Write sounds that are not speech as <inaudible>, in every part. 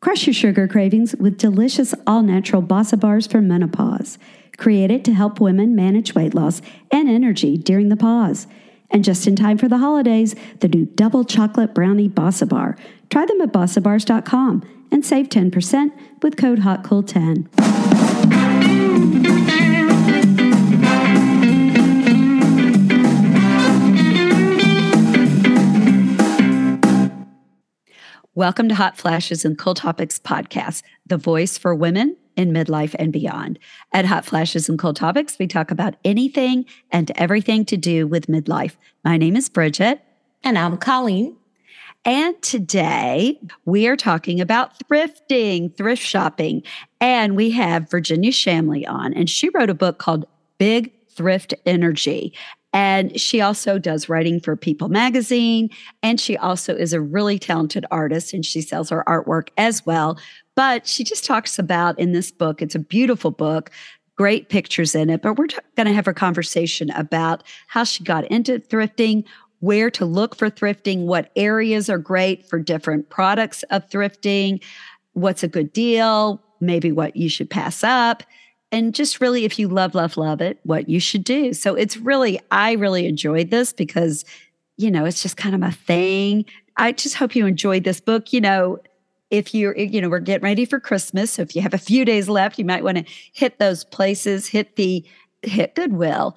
Crush your sugar cravings with delicious all natural Bossa Bars for menopause, created to help women manage weight loss and energy during the pause. And just in time for the holidays, the new double chocolate brownie Bossa Bar. Try them at bossabars.com and save 10% with code HOTCOOL10. Welcome to Hot Flashes and Cool Topics podcast, the voice for women in midlife and beyond. At Hot Flashes and Cool Topics, we talk about anything and everything to do with midlife. My name is Bridget. And I'm Colleen. And today we are talking about thrifting, thrift shopping. And we have Virginia Chamlee on, and she wrote a book called Big Thrift Energy. And she also does writing for People magazine. And she also is a really talented artist and she sells her artwork as well. But she just talks about in this book, it's a beautiful book, great pictures in it. But we're t- going to have a conversation about how she got into thrifting, where to look for thrifting, what areas are great for different products of thrifting, what's a good deal, maybe what you should pass up and just really if you love love love it what you should do. So it's really i really enjoyed this because you know it's just kind of a thing. I just hope you enjoyed this book. You know if you're you know we're getting ready for christmas so if you have a few days left you might want to hit those places hit the hit goodwill.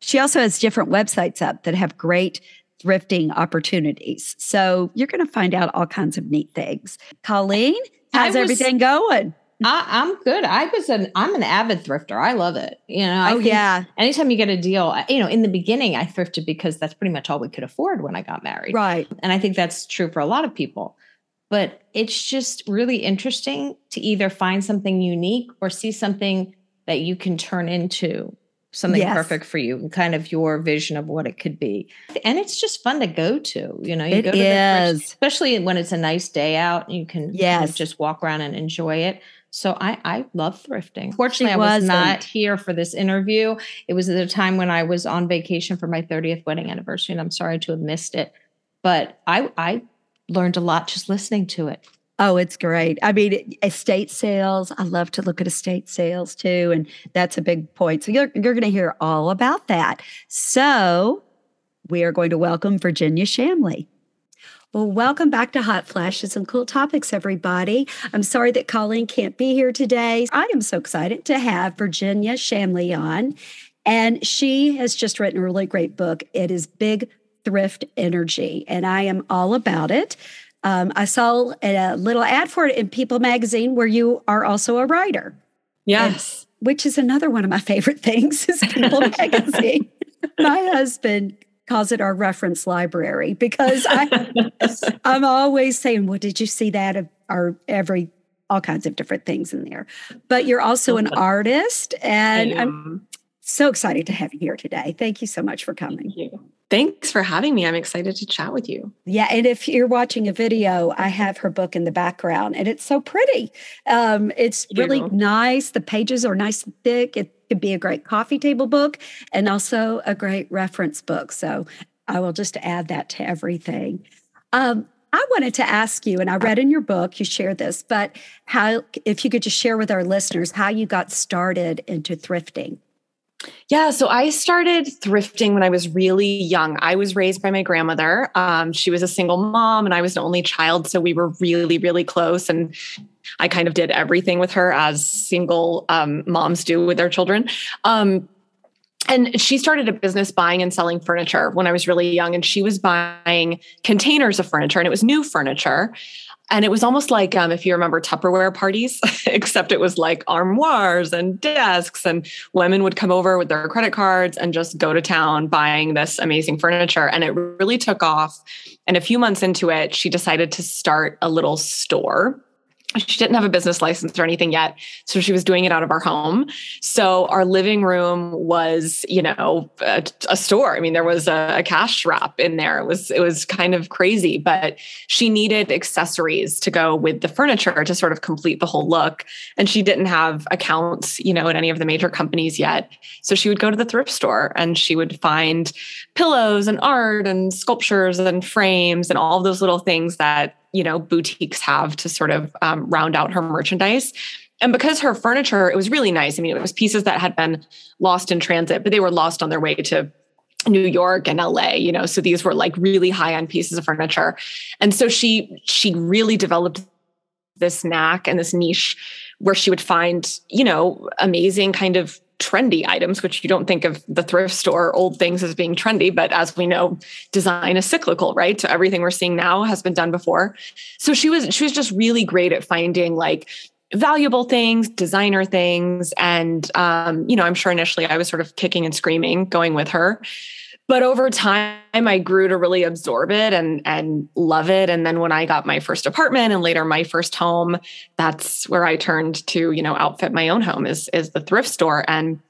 She also has different websites up that have great thrifting opportunities. So you're going to find out all kinds of neat things. Colleen how's was, everything going I, am good. I was an I'm an avid thrifter. I love it. You know. I oh yeah. Anytime you get a deal, uh, you know, in the beginning, I thrifted because that's pretty much all we could afford when I got married. Right. And I think that's true for a lot of people. But it's just really interesting to either find something unique or see something that you can turn into something yes. perfect for you and kind of your vision of what it could be. And it's just fun to go to, you know, you it go to is. especially when it's a nice day out, you can yes. Kind of just walk around and enjoy it. So I, I love thrifting. Fortunately, I was not here for this interview. It was at a time when I was on vacation for my 30th wedding anniversary, and I'm sorry to have missed it. But I, I learned a lot just listening to it. Oh, it's great. I mean, estate sales. I love to look at estate sales too, and that's a big point. So you're you're going to hear all about that. So we are going to welcome Virginia Chamlee. Well, welcome back to Hot Flashes and Cool Topics, everybody. I'm sorry that Colleen can't be here today. I am so excited to have Virginia Chamlee on, and she has just written a really great book. It is Big Thrift Energy, and I am all about it. Um, I saw a little ad for it in People magazine where you are also a writer. Yes. And, which is another one of my favorite things is People <laughs> magazine. my husband calls it our reference library because I, <laughs> I'm always saying, well, did you see that? Or every, all kinds of different things in there. But you're also an artist, and I'm so excited to have you here today. Thank you so much for coming. Thank Thanks for having me. I'm excited to chat with you. Yeah, and if you're watching a video, I have her book in the background, and it's so pretty. Um, it's really nice. The pages are nice and thick. It could be a great coffee table book and also a great reference book. So I will just add that to everything. Um, I wanted to ask you, and I read in your book, you share this, but how, if you could just share with our listeners how you got started into thrifting. Yeah, so I started thrifting when I was really young. I was raised by my grandmother. Um, she was a single mom, and I was the only child. So we were really, really close. And I kind of did everything with her as single um, moms do with their children. Um, and she started a business buying and selling furniture when I was really young. And she was buying containers of furniture, and it was new furniture. And it was almost like um, if you remember Tupperware parties, <laughs> except it was like armoires and desks, and women would come over with their credit cards and just go to town buying this amazing furniture. And it really took off. And a few months into it, she decided to start a little store she didn't have a business license or anything yet so she was doing it out of our home. So our living room was you know a, a store. I mean there was a, a, cash wrap in there. It was it was kind of crazy but she needed accessories to go with the furniture to sort of complete the whole look and she didn't have accounts you know at any of the major companies yet. So she would go to the thrift store and she would find pillows and art and sculptures and frames and all those little things that you know boutiques have to sort of um, round out her merchandise and because her furniture it was really nice i mean it was pieces that had been lost in transit but they were lost on their way to New York and LA, you know, so these were like really high end pieces of furniture. And so she she really developed this knack and this niche where she would find, you know, amazing kind of trendy items, which you don't think of the thrift store old things as being trendy, but as we know, design is cyclical, right? So everything we're seeing now has been done before. So she was she was just really great at finding like valuable things, designer things. And, um, you know, I'm sure initially I was sort of kicking and screaming going with her. But over time, I grew to really absorb it and and love it. And then when I got my first apartment and later my first home, that's where I turned to, you know, outfit my own home is is the thrift store. And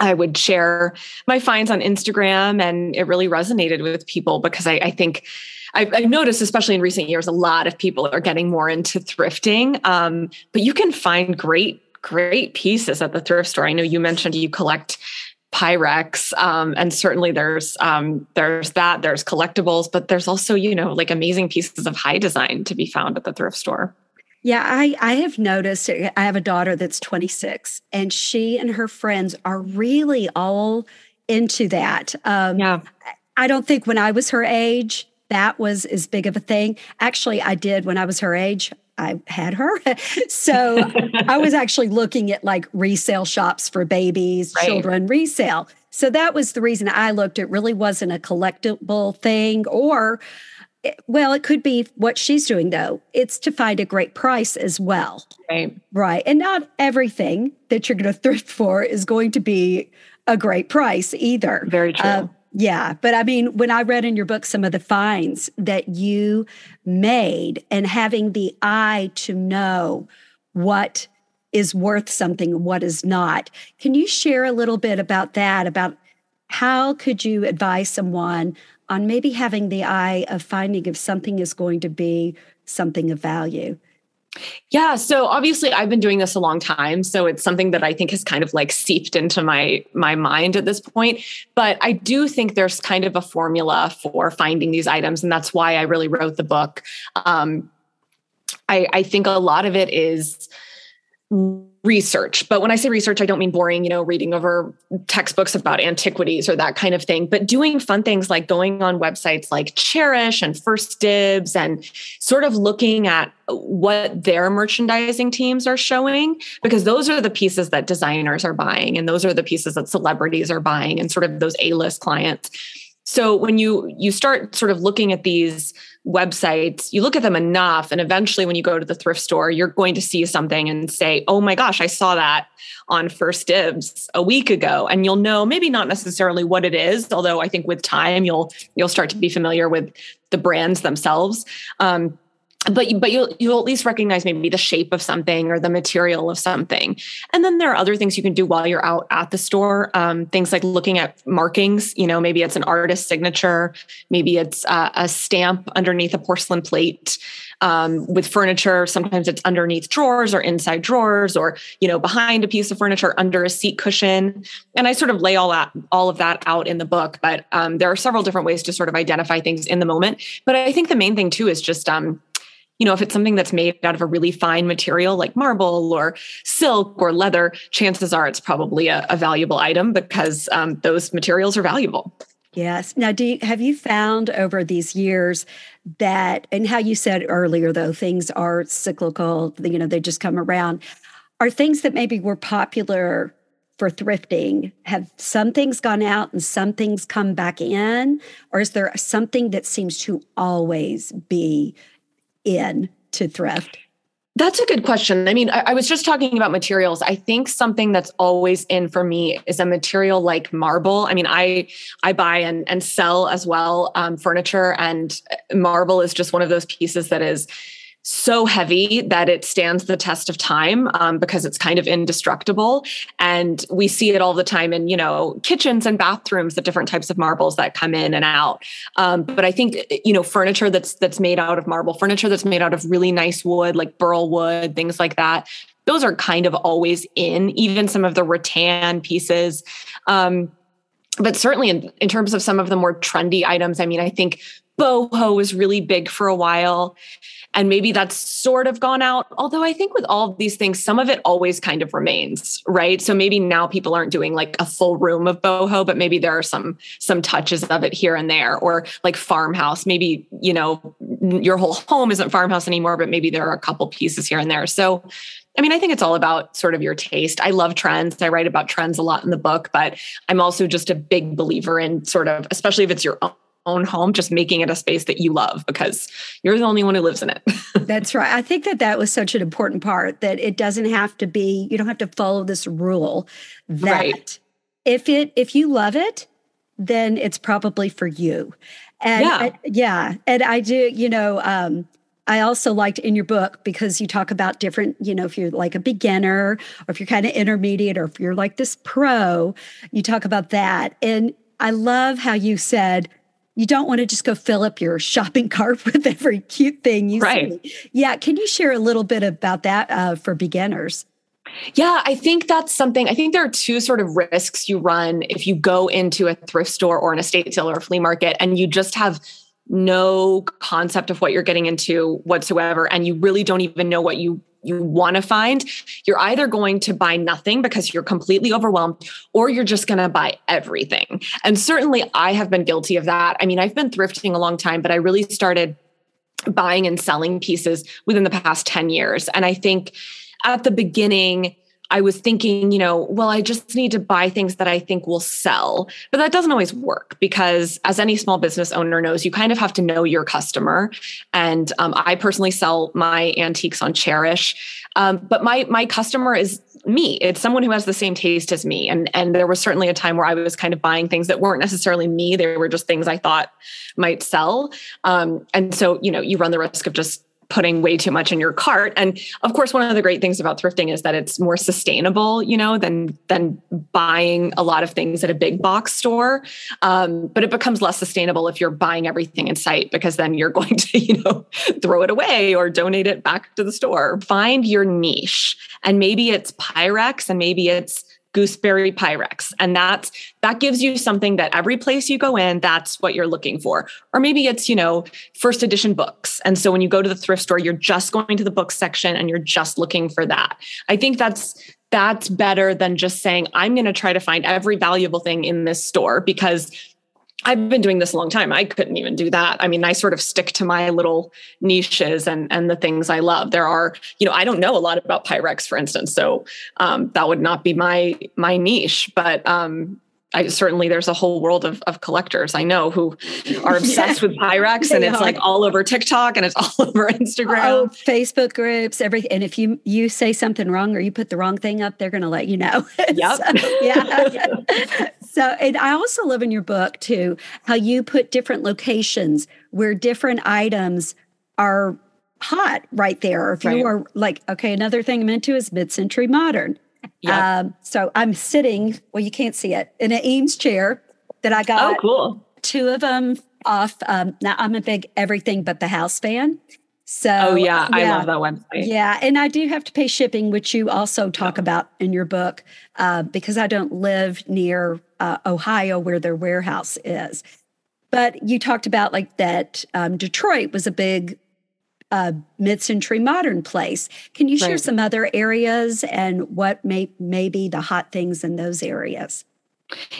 I would share my finds on Instagram, and it really resonated with people because I, I think I've, I've, noticed, especially in recent years, a lot of people are getting more into thrifting. Um, but you can find great, great pieces at the thrift store. I know you mentioned you collect Pyrex, um, and certainly there's um, there's that. There's collectibles, but there's also you know like amazing pieces of high design to be found at the thrift store. Yeah, I, I have noticed. I have a daughter that's 26, and she and her friends are really all into that. Um, yeah. I don't think when I was her age, that was as big of a thing. Actually, I did when I was her age. I had her. <laughs> so I was actually looking at like resale shops for babies, right. children, resale. So that was the reason I looked. It really wasn't a collectible thing or eh, well, it could be what she's doing though. It's to find a great price as well. Right. Right. And not everything that you're going to thrift for is going to be a great price either. Very true. Uh, yeah, but I mean, when I read in your book some of the finds that you made and having the eye to know what is worth something and what is not, can you share a little bit about that? About how could you advise someone on maybe having the eye of finding if something is going to be something of value? Yeah, so obviously I've been doing this a long time, so it's something that I think has kind of like seeped into my my mind at this point, but I do think there's kind of a formula for finding these items and that's why I really wrote the book. Um, I, I think a lot of it is research. But when I say research, I don't mean boring, you know, reading over textbooks about antiquities or that kind of thing, but doing fun things like going on websites like Chairish and 1stDibs and sort of looking at what their merchandising teams are showing, because those are the pieces that designers are buying and those are the pieces that celebrities are buying and sort of those A-list clients. So when you you start sort of looking at these websites, you look at them enough, and eventually, when you go to the thrift store, you're going to see something and say, "Oh my gosh, I saw that on 1stDibs a week ago," and you'll know maybe not necessarily what it is, although I think with time you'll you'll start to be familiar with the brands themselves. Um, but but you'll you'll at least recognize maybe the shape of something or the material of something. And then there are other things you can do while you're out at the store um, things like looking at markings. You know maybe it's an artist signature. Maybe it's a stamp underneath a porcelain plate um, with furniture. Sometimes it's underneath drawers or inside drawers or you know behind a piece of furniture under a seat cushion. And i sort of lay all that all of that out in the book. But um, there are several different ways to sort of identify things in the moment. But i think the main thing too is just um, you know, if it's something that's made out of a really fine material like marble or silk or leather, chances are it's probably a, a valuable item because um, those materials are valuable. Yes. Now, do you, have you found over these years that, and how you said earlier, though, things are cyclical, you know, they just come around. Are things that maybe were popular for thrifting, have some things gone out and some things come back in? Or is there something that seems to always be in to thrift? That's a good question. I mean, I, I, was just talking about materials. I think something that's always in for me is a material like marble. I mean, I I buy and and sell as well um, furniture, and marble is just one of those pieces that is so heavy that it stands the test of time um, because it's kind of indestructible. And we see it all the time in you know kitchens and bathrooms the different types of marbles that come in and out. Um, but i think you know furniture that's that's made out of marble furniture that's made out of really nice wood like burl wood things like that those are kind of always in even some of the rattan pieces. Um, but certainly in, in terms of some of the more trendy items i mean i think boho was really big for a while and maybe that's sort of gone out. Although i think with all of these things some of it always kind of remains right? So maybe now people aren't doing like a full room of boho but maybe there are some some touches of it here and there. Or like farmhouse. Maybe you know your whole <laughs> home isn't farmhouse anymore but maybe there are a couple pieces here and there. So I mean, I think it's all about sort of your taste. I love trends. I write about trends a lot in the book, but I'm also just a big believer in sort of, especially if it's your own home, just making it a space that you love because you're the only one who lives in it. <laughs> That's right. I think that that was such an important part that it doesn't have to be, you don't have to follow this rule that right. if it, if you love it, then it's probably for you. And yeah. I, yeah. And I do, you know, um, I also liked in your book because you talk about different, you know, if you're like a beginner or if you're kind of intermediate or if you're like this pro, you talk about that. And I love how you said, you don't want to just go fill up your shopping <laughs> cart with every cute thing you right. see. Yeah. Can you share a little bit about that uh, for beginners? Yeah, I think that's something. I think there are two sort of risks you run if you go into a thrift store or an estate sale or a flea market and you just have no concept of what you're getting into whatsoever and you really don't even know what you you want to find, you're either going to buy nothing because you're completely overwhelmed or you're just going to buy everything. And certainly I have been guilty of that. I mean, I've been thrifting a long time, but I really started buying and selling pieces within the past 10 years. And I think at the beginning, I was thinking, you know, well, I just need to buy things that I think will sell. But that doesn't always work because, as any small business owner knows, you kind of have to know your customer. And um, I personally sell my antiques on Chairish, Um, but my my customer is me. It's someone who has the same taste as me. And and there was certainly a time where I was kind of buying things that weren't necessarily me. They were just things I thought might sell. Um, and so, you know, you run the risk of just putting way too much in your cart. And of course one of the great things about thrifting is that it's more sustainable you know than than buying a lot of things at a big box store. Um, but it becomes less sustainable if you're buying everything in sight because then you're <laughs> going to you know throw it away or donate it back to the store. Find your niche. And maybe it's pyrex and maybe it's gooseberry pyrex. And that's that gives you something that every place you go in that's what you're looking for. Or maybe it's you know first edition books. And so when you go to the thrift store you're just going to the book section and you're just looking for that. I think that's that's better than just saying i'm going to try to find every valuable thing in this store because I've been doing this a long time. I couldn't even do that. I mean, I sort of stick to my little niches and and the things I love. There are, you know, I don't know a lot about Pyrex, for instance, so um, that would not be my my niche. But um, I certainly there's a whole world of, of collectors I know who are <laughs> obsessed yeah, with Pyrex and it's like all over TikTok and it's <laughs> all over Instagram. Oh, Facebook groups, everything. And if you you say something wrong or you put the wrong thing up, they're gonna let you know. <laughs> Yep. so, yeah. So and I also love in your book too how you put different locations where different items are hot right there. If right. you are like, okay, another thing I'm into is mid-century modern. Yeah. Um, so I'm sitting, well, you can't see it, in an Eames chair that I got. Oh, cool. Two of them off. Um, now I'm a big everything but the house fan. So, oh yeah, yeah, I love that website. Yeah, and I do have to pay shipping, which you also talk about in your book, uh, because I don't live near uh, Ohio where their warehouse is. But you talked about like that um, Detroit was a big a mid-century modern place. Can you share right. some other areas and what may, may be the hot things in those areas?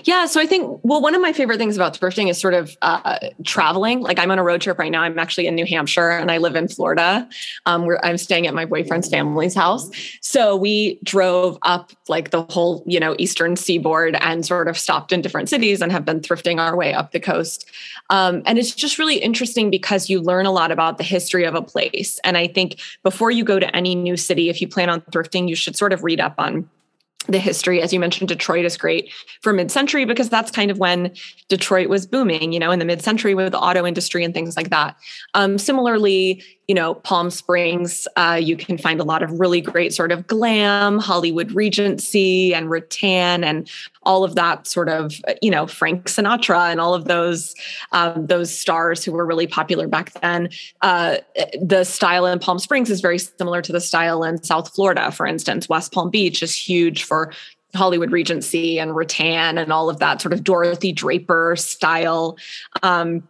Yeah, so I think well, one of my favorite things about thrifting is sort of uh, traveling. Like I'm on a road trip right now. I'm actually in New Hampshire and I live in Florida. Um, where I'm staying at my boyfriend's family's house. So we drove up like the whole you know eastern seaboard and sort of stopped in different cities and have been thrifting our way up the coast. Um, and it's just really interesting because you learn a lot about the history of a place. And I think before you go to any new city, if you plan on thrifting, you should sort of read up on the history as you mentioned detroit is great for mid-century because that's kind of when detroit was booming you know in the mid-century with the auto industry and things like that um, similarly you know, Palm Springs, uh, you can find a lot of really great sort of glam, Hollywood Regency and rattan and all of that sort of, you know, Frank Sinatra and all of those um, those stars who were really popular back then. Uh, the style in Palm Springs is very similar to the style in South Florida, for instance. West Palm Beach is huge for Hollywood Regency and rattan and all of that sort of Dorothy Draper style. Um,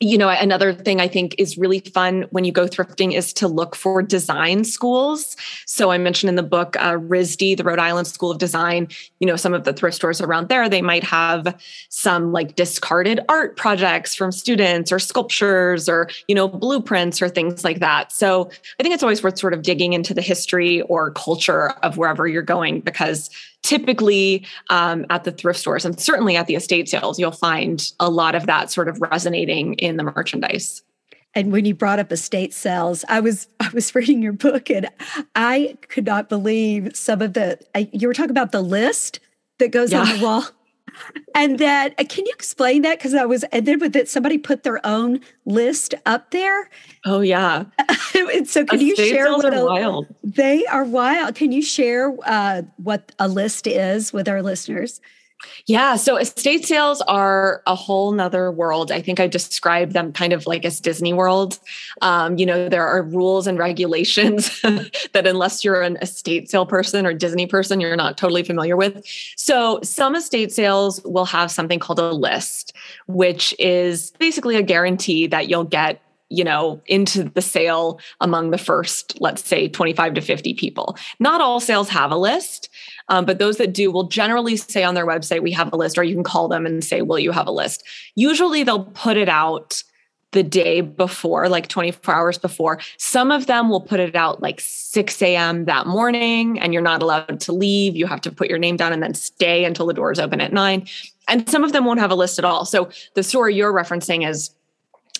you know, another thing I think is really fun when you go thrifting is to look for design schools. So I mentioned in the book uh, RISD, the Rhode Island School of Design. You know, some of the thrift stores around there they might have some like discarded art projects from students or sculptures or you know blueprints or things like that. So I think it's always worth sort of digging into the history or culture of wherever you're going because typically um, at the thrift stores and certainly at the estate sales, you'll find a lot of that sort of resonating in the merchandise. And when you brought up estate sales, I was I was <laughs> reading your book and I could not believe some of the I, you were talking about the list that goes yeah. on the wall and that uh, can you explain that? Because i was and then with that somebody put their own list up there. Oh yeah. <laughs> So can you share what a, wild. they are wild. Can you share uh, what a list is with our listeners yeah. So estate sales are a whole nother world. I think I describe them kind of like as Disney World. Um, you know, there are rules and regulations <laughs> that unless you're an estate sale person or Disney person, you're not totally familiar with. So some estate sales will have something called a list, which is basically a guarantee that you'll get you know into the sale among the first let's say 25 to 50 people not all sales have a list um, but those that do will generally say on their website, we have a list, or you can call them and say, will you have a list? Usually they'll put it out the day before, like 24 hours before. Some of them will put it out like 6 a.m. that morning, and you're not allowed to leave. You have to put your name down and then stay until the doors open at nine. And some of them won't have a list at all. So the story you're referencing is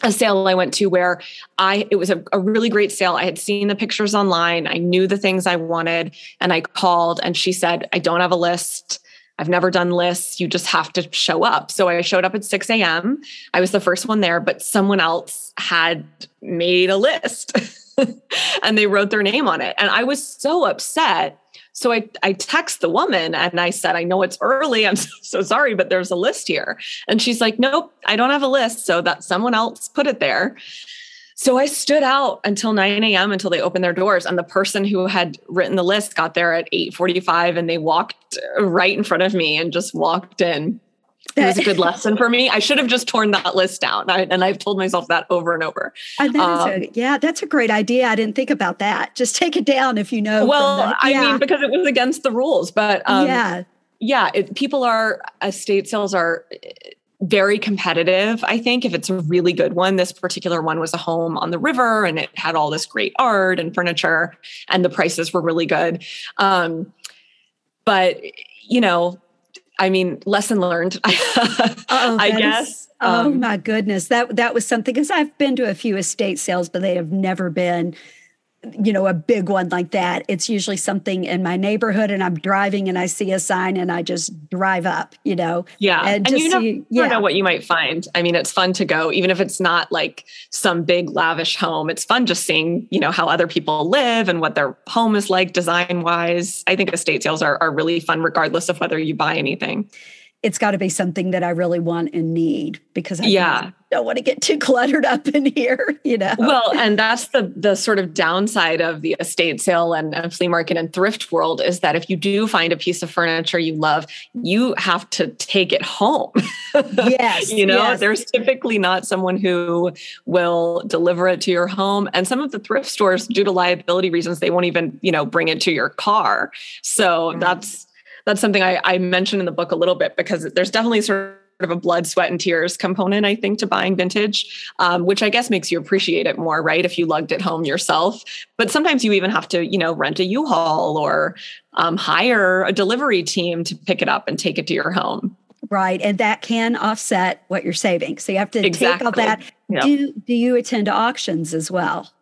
a sale I went to where I it was a, a, really great sale. I had seen the pictures online. I knew the things I wanted and I called and she said, I don't have a list. I've never done lists. You just have to show up. So I showed up at 6 a.m. I was the first one there, but someone else had made a list <laughs> and they wrote their name on it. And I was so upset so I, I text the woman and I said, I know it's early. I'm <laughs> so, so, sorry, but there's a list here. And she's like, nope, I don't have a list. So that someone else put it there. So I stood out until 9 a.m. until they opened their doors. And the person who had written the list got there at 8:45 and they walked right in front of me and just walked in it was a good lesson for me. I should have just torn that list down. I, and I've told myself that over and over. And that um, a, yeah, that's a great idea. I didn't think about that. Just take it down if you know. Well, the, yeah. I mean, because it was against the rules, but um, yeah, yeah, it, people are estate sales are eh, very competitive. I think if it's a really good one, this particular one was a home on the river and it had all this great art and furniture, and the prices were really good. Um, but you know I mean, lesson learned. <laughs> I guess. Is, oh um, my goodness, that that was something because I've been to a few estate sales, but they have never been you know, a big one like that. It's usually something in my neighborhood and I'm driving and I see a sign and I just drive up, you know. Yeah. And, and you never see, yeah. know what you might find. I mean, it's fun to go, even if it's not like some big lavish home. It's fun just seeing, you know, how other people live and what their home is like design wise. I think estate sales are, are really fun regardless of whether you buy anything it's got to be something that I really want and need because I yeah. don't want to get too cluttered up in here, you know. Well, and that's the the sort of downside of the estate sale and, and flea market and thrift world is that if you do find a piece of furniture you love, you have to take it home. Yes. <laughs> you know, yes. there's typically not someone who will deliver it to your home. And some of the thrift stores, due to liability reasons, they won't even, you know, bring it to your car. So mm-hmm. that's that's something I, I mentioned in the book a little bit because there's definitely sort of a blood, sweat, and tears component, I think, to buying vintage, um, which I guess makes you appreciate it more, right? If you lugged it home yourself. But sometimes you even have to, you know, rent a U-Haul or um, hire a delivery team to pick it up and take it to your home. Right. And that can offset what you're saving. So you have to exactly. take all that. Yep. Do, do you attend auctions as well?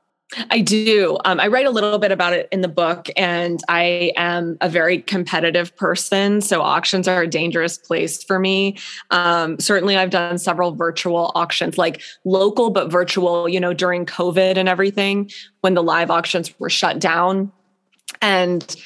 I do. Um, I write a little bit about it in the book, and I am a very competitive person. So auctions are a dangerous place for me. Um, certainly, I've done several virtual auctions, like local but virtual. You know, during COVID and everything, when the live auctions were shut down, and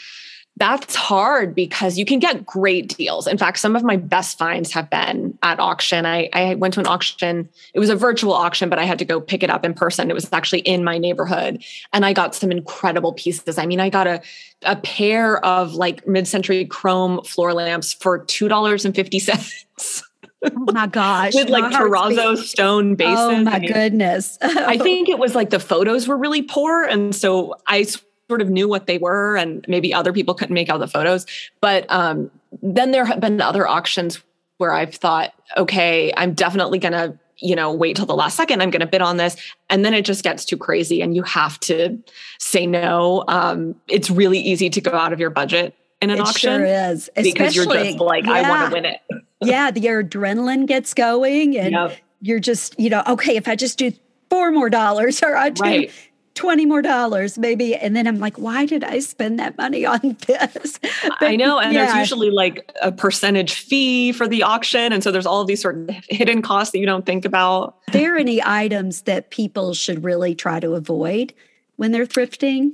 that's hard because you can get great deals. In fact, some of my best finds have been at auction. I, I went to an auction, it was a virtual auction, but I had to go pick it up in person. It was actually in my neighborhood. And I got some incredible pieces. I mean, I got a, a pair of like mid century chrome floor lamps for $2.50. Oh my gosh. With like terrazzo stone oh bases. Oh my I mean, goodness. I <laughs> think it was like the photos were really poor. And so I sort of knew what they were and maybe other people couldn't make out the photos. But um, then there have been other auctions where I've thought, okay, I'm definitely going to you know wait till the last second i'm going to bid on this and then it just gets too crazy and you have to say no um, it's really easy to go out of your budget in an it auction sure is because you're just like yeah. i want to win it <laughs> yeah your adrenaline gets going and yep. you're just you know okay if i just do four more dollars <laughs> or i do right. 20 more dollars maybe. And then i'm like why did i spend that money on <laughs> this? But, i know and yeah. there's usually like a percentage fee for the auction and so there's all these sort of hidden costs that you don't think about. Are there any items that people should really try to avoid when they're thrifting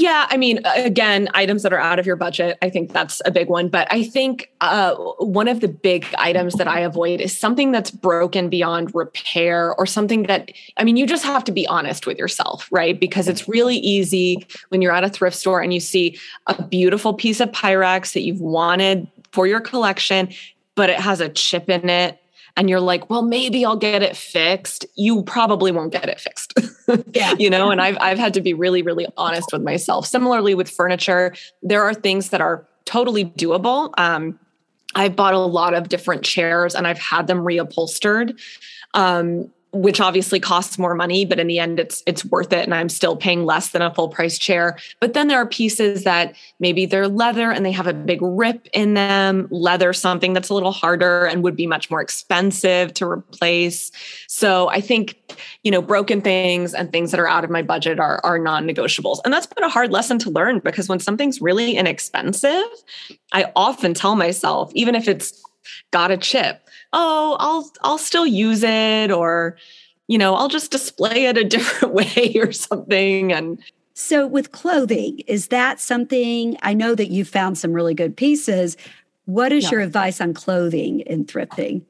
yeah, I mean, again, items that are out of your budget, I think that's a big one. But I think uh, one of the big items that I avoid is something that's broken beyond repair or something that, I mean, you just have to be honest with yourself, right? Because it's really easy when you're at a thrift store and you see a beautiful piece of Pyrex that you've wanted for your collection, but it has a chip in it and you're like, well, maybe I'll get it fixed, you probably won't get it fixed. yeah. <laughs> you know, and I've I've had to be really, really honest with myself. Similarly with furniture, there are things that are totally doable. Um, I've bought a lot of different chairs and I've had them reupholstered. Um, which obviously costs more money but in the end it's it's worth it and i'm still paying less than a full price chair. But then there are pieces that maybe they're leather and they have a big rip in them. Leather something that's a little harder and would be much more expensive to replace. So i think you know broken things and things that are out of my budget are are non-negotiables. And that's been a hard lesson to learn because when something's really inexpensive i often tell myself even if it's got a chip oh, I'll I'll still use it or you know, I'll just display it a <laughs> different way <laughs> or something and so with clothing, is that something I know that you found some really good pieces. What is yeah. your advice on clothing in thrifting?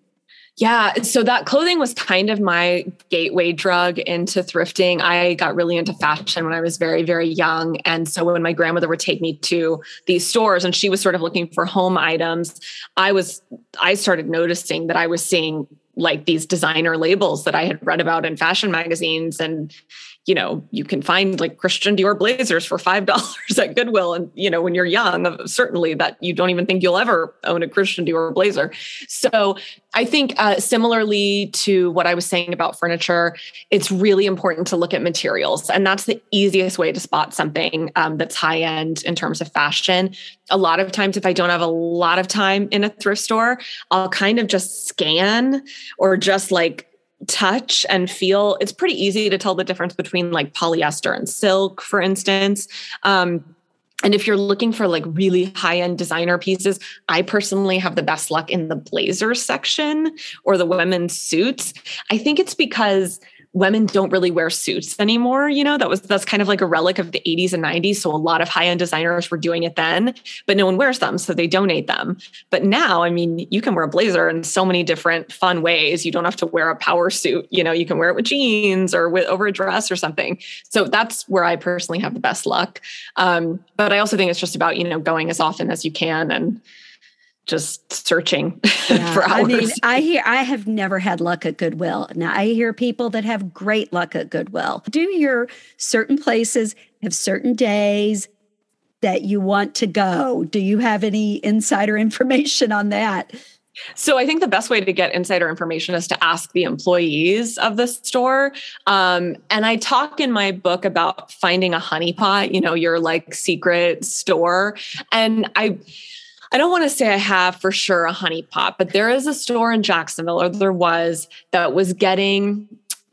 Yeah. So that clothing was kind of my gateway drug into thrifting. I got really into fashion when I was very, very young. And so when my grandmother would take me to these stores and she was sort of looking for home items, I was, I started noticing that I was seeing like these designer labels that I had read about in fashion magazines and you know, you can find like Christian Dior blazers for $5 <laughs> at Goodwill. And, you know, when you're young, uh, certainly that you don't even think you'll ever own a Christian Dior blazer. So I think uh, similarly to what I was saying about furniture, it's really important to look at materials. And that's the easiest way to spot something um, that's high end in terms of fashion. A lot of times, if I don't have a lot of time in a thrift store, I'll kind of just scan or just like touch and feel it's pretty easy to tell the difference between like polyester and silk for instance um, and if you're looking for like really high end designer pieces, I personally have the best luck in the blazer section or the women's suits. I think it's because women don't really wear suits anymore you know? That was that's kind of like a relic of the 80s and 90s so a lot of high-end designers were doing it then but no one wears them so they donate them. But now i mean you can wear a blazer in so many different fun ways. You don't have to wear a power suit you know? You can wear it with jeans or with over a dress or something. So that's where i personally have the best luck. Um, but i also think it's just about you know going as often as you can and just searching <laughs> yeah. for hours. I mean, I hear I have never had luck at Goodwill. Now I hear people that have great luck at Goodwill. Do your certain places have certain days that you want to go? Do you have any insider <laughs> information on that? So I think the best way to get insider information is to ask the employees of the store. Um, and I talk in my book about finding a honeypot, you know, your like secret store. And I I don't want to say I have for sure a honeypot, but there is a store in Jacksonville, or there was, that was getting,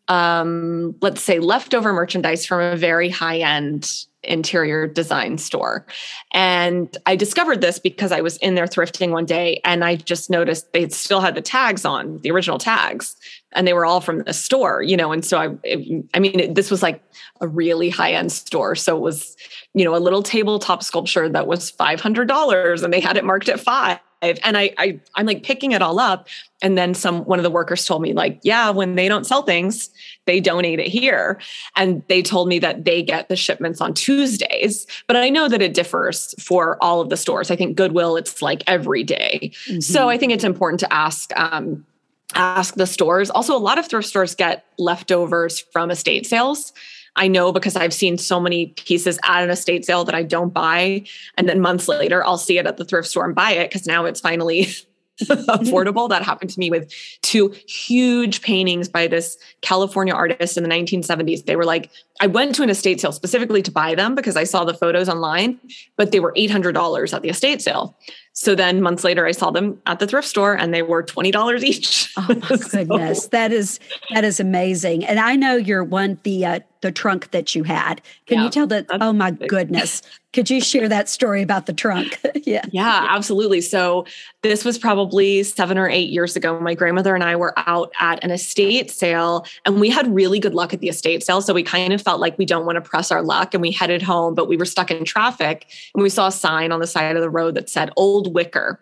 um, let's say, leftover merchandise from a very high end interior design store. And I discovered this because I was in there thrifting one day and I just noticed they still had the tags on, the original tags, and they were all from the store, you know. And so I, it, I mean, it, this was like a really high end store. So it was, you know, a little tabletop sculpture that was $500 and they had it marked at five and I, I i'm like picking it all up and then some one of the workers told me like yeah when they don't sell things they donate it here and they told me that they get the shipments on tuesdays but i know that it differs for all of the stores i think goodwill it's like every day. Mm-hmm. so i think it's important to ask um, ask the stores. Also, a lot of thrift stores get leftovers from estate sales. I know because I've seen so many pieces at an estate sale that I don't buy. And then months later, I'll see it at the thrift store and buy it because now it's finally <laughs> affordable. That happened to me with two huge paintings by this California artist in the 1970s. They were like, I went to an estate sale specifically to buy them because I saw the photos online, but they were $800 at the estate sale. So then months later, I saw them at the thrift store and they were $20 each. Oh <laughs> my goodness. that is, that is amazing. And I know you're one, the, uh, the trunk that you had. Can yeah, you tell that? Oh my big. goodness. Could you share that story about the trunk? <laughs> yeah. Yeah, absolutely. So this was probably seven or eight years ago. My grandmother and I were out at an estate sale and we had really good luck at the estate sale. So we kind of felt like we don't want to press our luck and we headed home, but we were stuck in traffic and we saw a sign on the side of the road that said old wicker.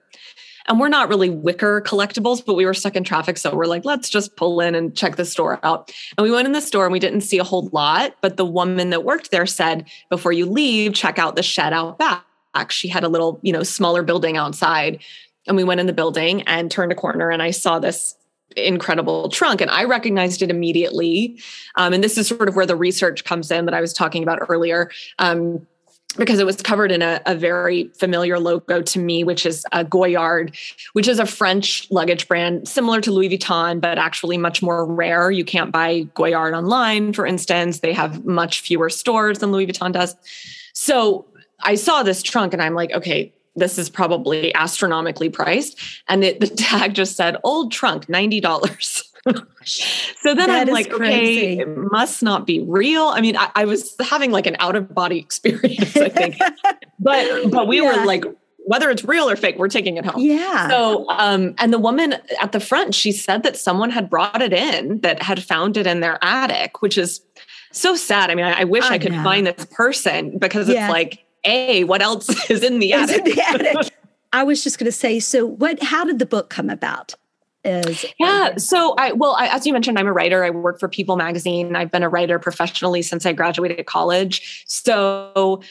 And we're not really wicker collectibles, but we were stuck in traffic. So we're like, let's just pull in and check the store out. And we went in the store and we didn't see a whole lot. But the woman that worked there said, before you leave, check out the shed out back. She had a little, you know, smaller building outside. And we went in the building and turned a corner and I saw this incredible trunk and i recognized it immediately um, and this is sort of where the research comes in that i was talking about earlier um, because it was covered in a, a, very familiar logo to me, which is a Goyard, which is a French luggage brand similar to Louis Vuitton, but actually much more rare. You can't buy Goyard online, for instance. They have much fewer stores than Louis Vuitton does. So I saw this trunk and I'm like, okay, this is probably astronomically priced. And it, <laughs> the tag just said old trunk, $90. So then that I'm like, crazy. okay, it must not be real. I mean, I, I was having like an out of body <laughs> experience, I think. <laughs> but but we yeah. were like, whether it's real or fake, we're taking it home. Yeah. So um, and the woman at the front, she said that someone had brought it in that had found it in their attic, which is so sad. I mean, I, I wish I, I could know. find this person because yeah. it's like, A, what else <laughs> is in the attic? In the attic. I was just going to say, so what? How did the book come about? Is yeah so i well I, as you mentioned i'm a writer. I work for people magazine. I've been a writer professionally since i graduated college. So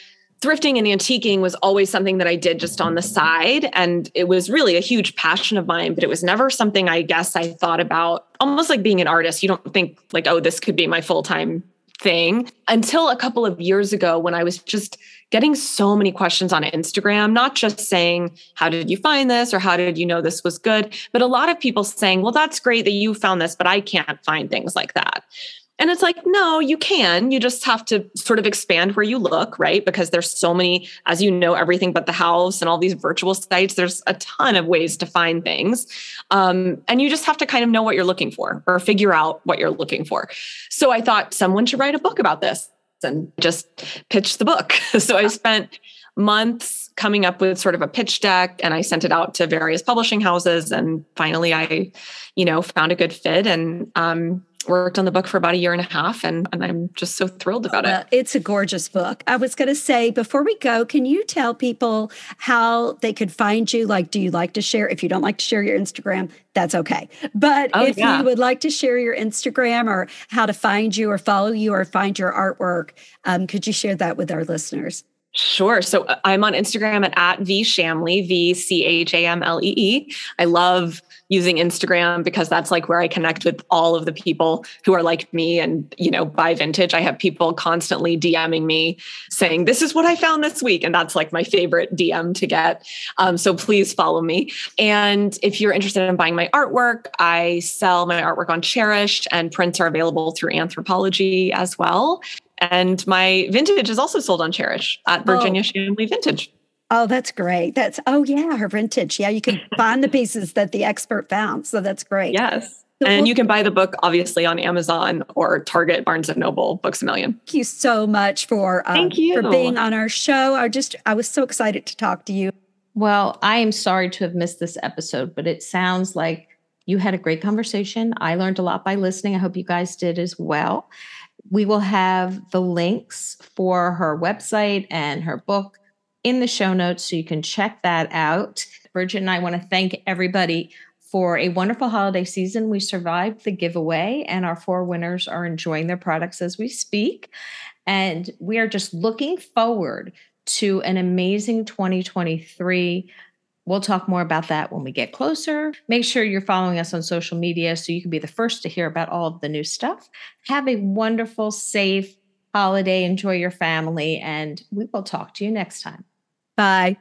thrifting and antiquing was always something that i did just on the side. And it was really a huge passion of mine but it was never something i guess i thought about almost like being an artist. You don't think like oh this could be my full-time thing until a couple of years ago when I was just getting so many questions on Instagram, not just saying, How did you find this? or How did you know this was good? But a lot of people saying, Well, that's great that you found this, but I can't find things like that. And it's like, no, you can. You just have to sort of expand where you look, right? Because there's so many, as you know, everything but the house and all these virtual sites. There's a ton of ways to find things. Um, and you just have to kind of know what you're looking for or figure out what you're looking for. So I thought someone should write a book about this and just pitch the book. <laughs> so I spent months coming up with sort of a pitch deck and I sent it out to various publishing houses. And finally I, you know, found a good fit and, um, worked on the book for about a year and a half and, and i'm just so thrilled about it. It's a gorgeous book. I was going to say before we go can you tell people how they could find you? Like do you like to share? If you don't like to share your instagram that's okay. But oh, if yeah. you would like to share your instagram or how to find you or follow you or find your artwork um, could you share that with our listeners Sure. So uh, I'm on Instagram at, at V Chamlee, V C H A M L E E. I love using Instagram because that's like where I connect with all of the people who are like me and, you know, buy vintage. I have people constantly DMing me saying, This is what I found this week. And that's like my favorite DM to get. Um, so please follow me. And if you're interested in buying my artwork, I sell my artwork on Chairish and prints are available through Anthropologie as well. And my vintage is also sold on Chairish at Virginia oh. Chamlee Vintage. Oh, that's great. That's oh yeah, her vintage. Yeah, you can <laughs> find the pieces that the expert found. So that's great. Yes. and you can buy the book obviously on Amazon or Target, Barnes and Noble, Books a Million. Thank you so much for um, thank you for being on our show. I just I was so excited to talk to you. Well, I am sorry to have missed this episode, but it sounds like you had a great conversation. I learned a lot by listening. I hope you guys did as well. We will have the links for her website and her book in the show notes so you can check that out. Bridget and I want to thank everybody for a wonderful holiday season. We survived the giveaway, and our four winners are enjoying their products as we speak. And we are just looking forward to an amazing 2023. We'll talk more about that when we get closer. Make sure you're following us on social media so you can be the first to hear about all of the new stuff. Have a wonderful, safe holiday. Enjoy your family, and we will talk to you next time. Bye.